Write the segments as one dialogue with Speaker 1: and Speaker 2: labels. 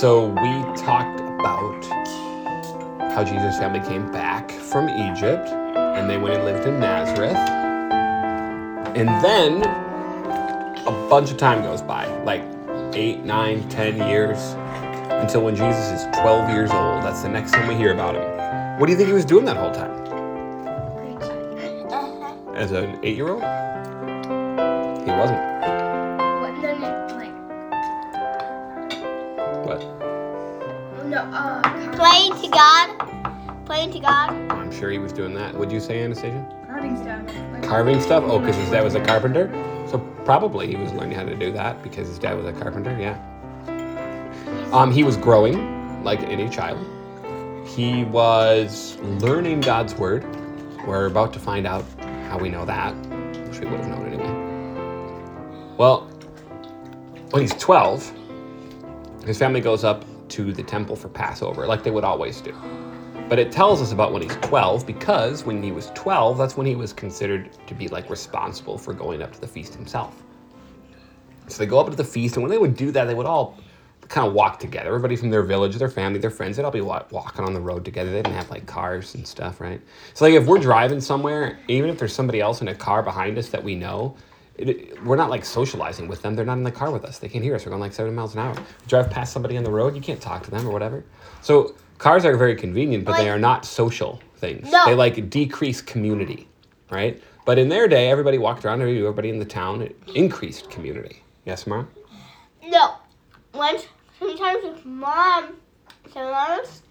Speaker 1: So we talked about how Jesus' family came back from Egypt and they went and lived in Nazareth. And then a bunch of time goes by, like eight, nine, ten years, until when Jesus is 12 years old. That's the next time we hear about him. What do you think he was doing that whole time? As an eight year old? He wasn't.
Speaker 2: What? no, uh,
Speaker 3: Praying to God. Praying to God.
Speaker 1: I'm sure he was doing that. Would you say, Anastasia?
Speaker 2: carving stuff. Like,
Speaker 1: Carving stuff? Oh, because his dad was a carpenter? So probably he was learning how to do that because his dad was a carpenter, yeah. Um, he was growing like any child. He was learning God's word. We're about to find out how we know that, which we would have known anyway. Well, when he's 12, his family goes up to the temple for Passover, like they would always do. But it tells us about when he's 12 because when he was 12, that's when he was considered to be like responsible for going up to the feast himself. So they go up to the feast, and when they would do that, they would all kind of walk together. Everybody from their village, their family, their friends, they'd all be walking on the road together. They didn't have like cars and stuff, right? So like if we're driving somewhere, even if there's somebody else in a car behind us that we know, it, we're not like socializing with them. They're not in the car with us. They can't hear us. We're going like 70 miles an hour. drive past somebody on the road, you can't talk to them or whatever. So cars are very convenient, but they are not social things.
Speaker 3: No.
Speaker 1: They like decrease community, right? But in their day, everybody walked around, everybody in the town, it increased community. Yes, Mara?
Speaker 3: No. Once, sometimes with mom, sometimes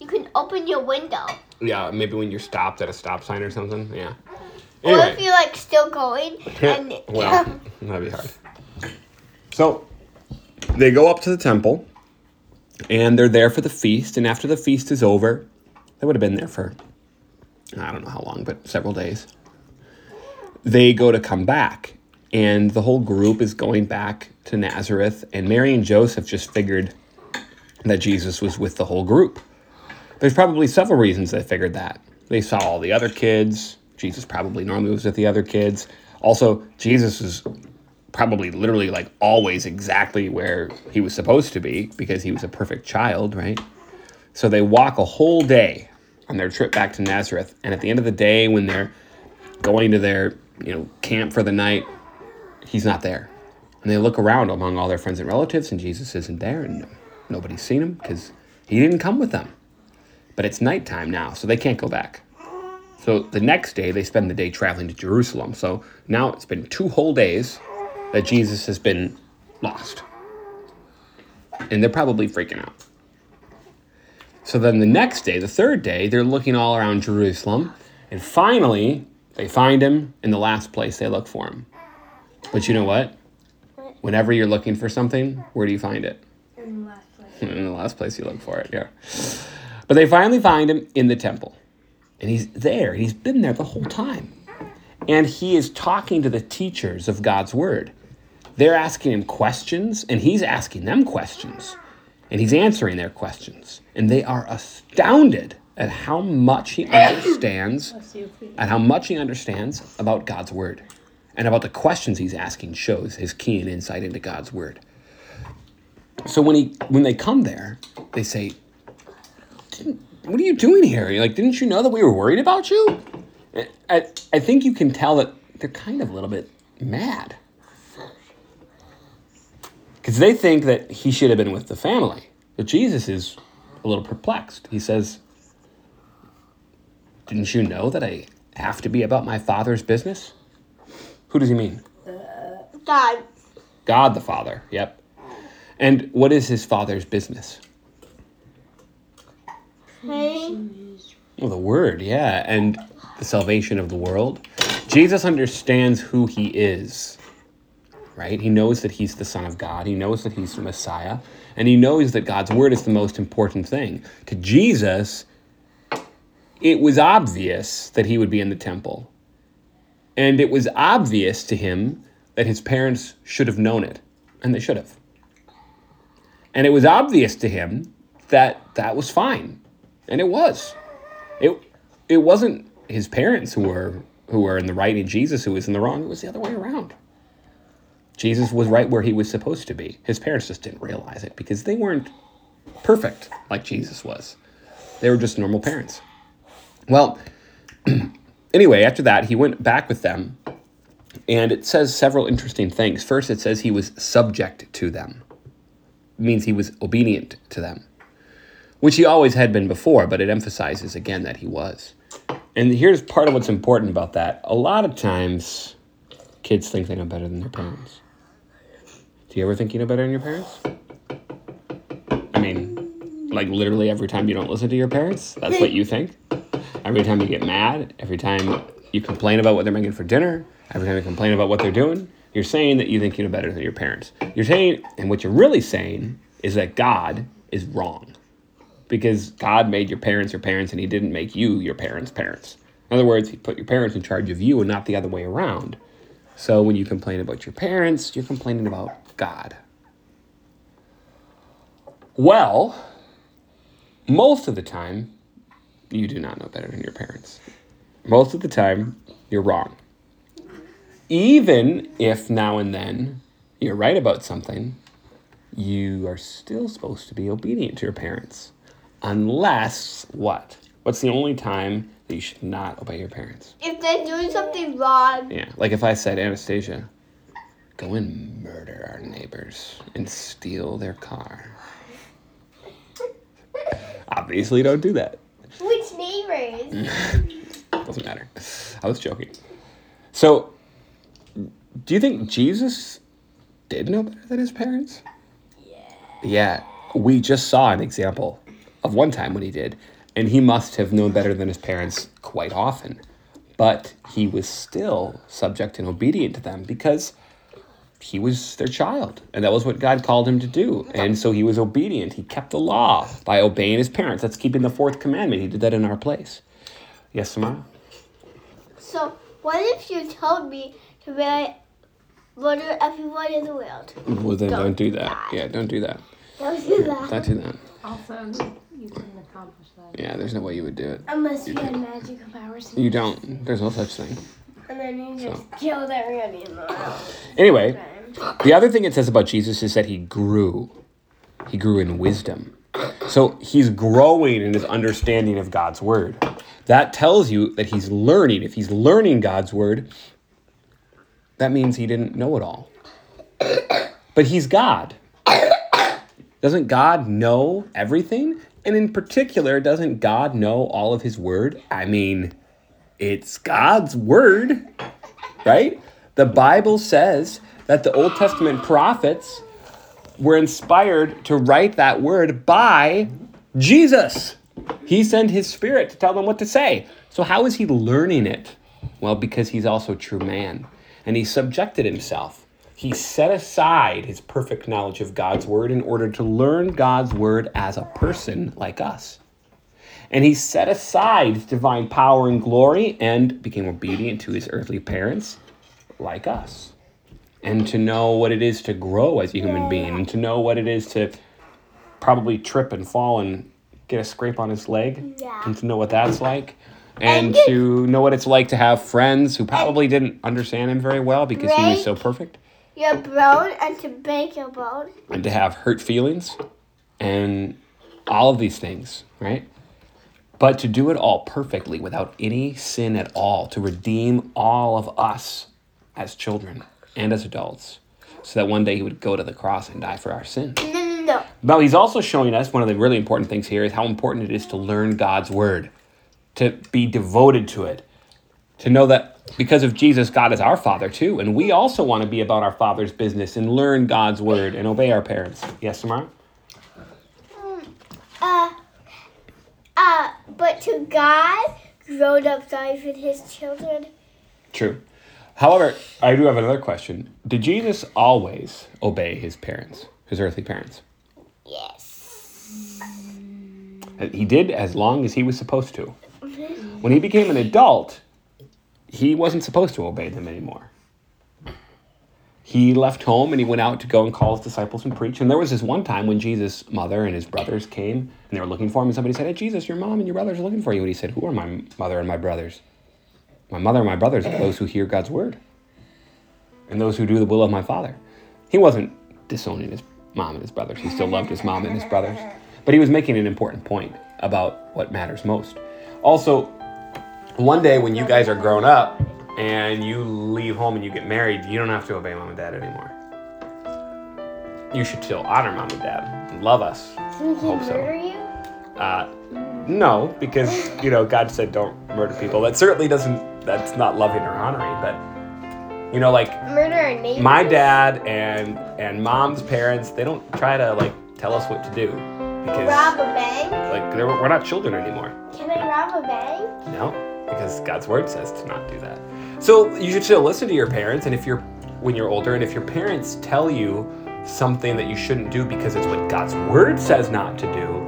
Speaker 3: you can open your window.
Speaker 1: Yeah, maybe when you're stopped at a stop sign or something. Yeah.
Speaker 3: Or if you're like still going and
Speaker 1: well, that'd be hard. So they go up to the temple and they're there for the feast. And after the feast is over, they would have been there for, I don't know how long, but several days. They go to come back. And the whole group is going back to Nazareth. And Mary and Joseph just figured that Jesus was with the whole group. There's probably several reasons they figured that. They saw all the other kids. Jesus probably normally was with the other kids. Also, Jesus is probably literally like always exactly where he was supposed to be because he was a perfect child, right? So they walk a whole day on their trip back to Nazareth. And at the end of the day, when they're going to their, you know, camp for the night, he's not there. And they look around among all their friends and relatives, and Jesus isn't there, and nobody's seen him because he didn't come with them. But it's nighttime now, so they can't go back. So the next day, they spend the day traveling to Jerusalem. So now it's been two whole days that Jesus has been lost. And they're probably freaking out. So then the next day, the third day, they're looking all around Jerusalem. And finally, they find him in the last place they look for him. But you know what? Whenever you're looking for something, where do you find it?
Speaker 2: in the last place.
Speaker 1: in the last place you look for it, yeah. But they finally find him in the temple. And he's there. He's been there the whole time. And he is talking to the teachers of God's word. They're asking him questions, and he's asking them questions. And he's answering their questions. And they are astounded at how much he understands, at how much he understands about God's word. And about the questions he's asking shows his keen insight into God's word. So when he when they come there, they say, "Didn't- "What are you doing here? You're like, didn't you know that we were worried about you?" I I think you can tell that they're kind of a little bit mad because they think that he should have been with the family, but Jesus is a little perplexed. He says, "Didn't you know that I have to be about my father's business?" Who does he mean?
Speaker 3: God.
Speaker 1: God the Father. Yep. And what is his father's business? Well, the Word, yeah, and the salvation of the world. Jesus understands who he is, right? He knows that he's the Son of God. He knows that he's the Messiah. And he knows that God's Word is the most important thing. To Jesus, it was obvious that he would be in the temple. And it was obvious to him that his parents should have known it, and they should have. And it was obvious to him that that was fine, and it was. It it wasn't his parents who were who were in the right and Jesus who was in the wrong. It was the other way around. Jesus was right where he was supposed to be. His parents just didn't realize it because they weren't perfect like Jesus was. They were just normal parents. Well, anyway, after that, he went back with them, and it says several interesting things. First, it says he was subject to them, it means he was obedient to them, which he always had been before, but it emphasizes again that he was. And here's part of what's important about that. A lot of times, kids think they know better than their parents. Do you ever think you know better than your parents? I mean, like literally every time you don't listen to your parents, that's what you think? Every time you get mad, every time you complain about what they're making for dinner, every time you complain about what they're doing, you're saying that you think you know better than your parents. You're saying, and what you're really saying is that God is wrong. Because God made your parents your parents and He didn't make you your parents' parents. In other words, He put your parents in charge of you and not the other way around. So when you complain about your parents, you're complaining about God. Well, most of the time, you do not know better than your parents. Most of the time, you're wrong. Even if now and then you're right about something, you are still supposed to be obedient to your parents. Unless what? What's the only time that you should not obey your parents?
Speaker 3: If they're doing something wrong,
Speaker 1: Yeah, like if I said, Anastasia, go and murder our neighbors and steal their car. Obviously, don't do that.
Speaker 3: which neighbors?
Speaker 1: Doesn't matter. I was joking. So, do you think Jesus did know better than his parents? Yeah. Yeah. We just saw an example of one time when he did, and he must have known better than his parents quite often. But he was still subject and obedient to them because he was their child, and that was what God called him to do. And so he was obedient. He kept the law by obeying his parents. That's keeping the fourth commandment. He did that in our place. Yes, Samara?
Speaker 3: So, what if you told me to really murder everyone in the world?
Speaker 1: Well, then don't,
Speaker 3: Don't
Speaker 1: do that. Yeah, don't do that.
Speaker 3: Don't do that.
Speaker 1: Don't do that.
Speaker 4: Also, you couldn't accomplish that.
Speaker 1: Yeah, there's no way you would do it.
Speaker 2: Unless you had magical powers.
Speaker 1: You don't. There's no such thing.
Speaker 2: And then you just killed everybody in the world.
Speaker 1: Anyway, the other thing it says about Jesus is that he grew. He grew in wisdom. So he's growing in his understanding of God's word. That tells you that he's learning. If he's learning God's word, that means he didn't know it all. But he's God. Doesn't God know everything? And in particular, doesn't God know all of his word? I mean, it's God's word, right? The Bible says that the Old Testament prophets were inspired to write that word by Jesus. He sent his spirit to tell them what to say. So, how is he learning it? Well, because he's also true man and he subjected himself. He set aside his perfect knowledge of God's word in order to learn God's word as a person like us. And he set aside his divine power and glory and became obedient to his earthly parents like us. And to know what it is to grow as a human being and to know what it is to probably trip and fall and get a scrape on his leg
Speaker 3: Yeah.
Speaker 1: and to know what that's like and
Speaker 3: And
Speaker 1: to know what it's like to have friends who probably didn't understand him very well because he was so perfect
Speaker 3: Your bone and to break your bone.
Speaker 1: and to have hurt feelings and all of these things, right? But to do it all perfectly without any sin at all, to redeem all of us as children and as adults, so that one day he would go to the cross and die for our sin.
Speaker 3: No, no, no.
Speaker 1: But he's also showing us one of the really important things here is how important it is to learn God's word, to be devoted to it, to know that because of Jesus, God is our Father too, and we also want to be about our Father's business and learn God's word and obey our parents. Yes, Samara?
Speaker 3: Uh, uh, but to God, grown up died with his children.
Speaker 1: True. However, I do have another question. Did Jesus always obey his parents, his earthly parents?
Speaker 3: Yes.
Speaker 1: He did as long as he was supposed to. When he became an adult, he wasn't supposed to obey them anymore. He left home and he went out to go and call his disciples and preach. And there was this one time when Jesus' mother and his brothers came and they were looking for him, and somebody said, Hey, Jesus, your mom and your brothers are looking for you. And he said, Who are my mother and my brothers? My mother and my brothers are those who hear God's word and those who do the will of my Father. He wasn't disowning his mom and his brothers. He still loved his mom and his brothers. But he was making an important point about what matters most. Also, one day when you guys are grown up and you leave home and you get married, you don't have to obey mom and dad anymore. You should still honor mom and dad love us.
Speaker 3: So he
Speaker 1: Hope so.
Speaker 3: murder you?
Speaker 1: Uh, no, because you know God said don't murder people. That certainly doesn't. That's not loving or honoring. But you know, like
Speaker 3: Murder our neighbors?
Speaker 1: my dad and and mom's parents, they don't try to like tell us what to do because
Speaker 3: Rob a bank?
Speaker 1: like we're not children anymore.
Speaker 3: Can I rob a bank?
Speaker 1: No, because God's word says to not do that. So you should still listen to your parents, and if you're when you're older, and if your parents tell you something that you shouldn't do because it's what God's word says not to do,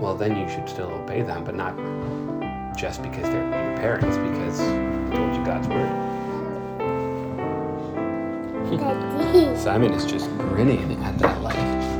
Speaker 1: well then you should still obey them, but not just because they're your parents, because they told you God's word. Simon is just grinning at that light.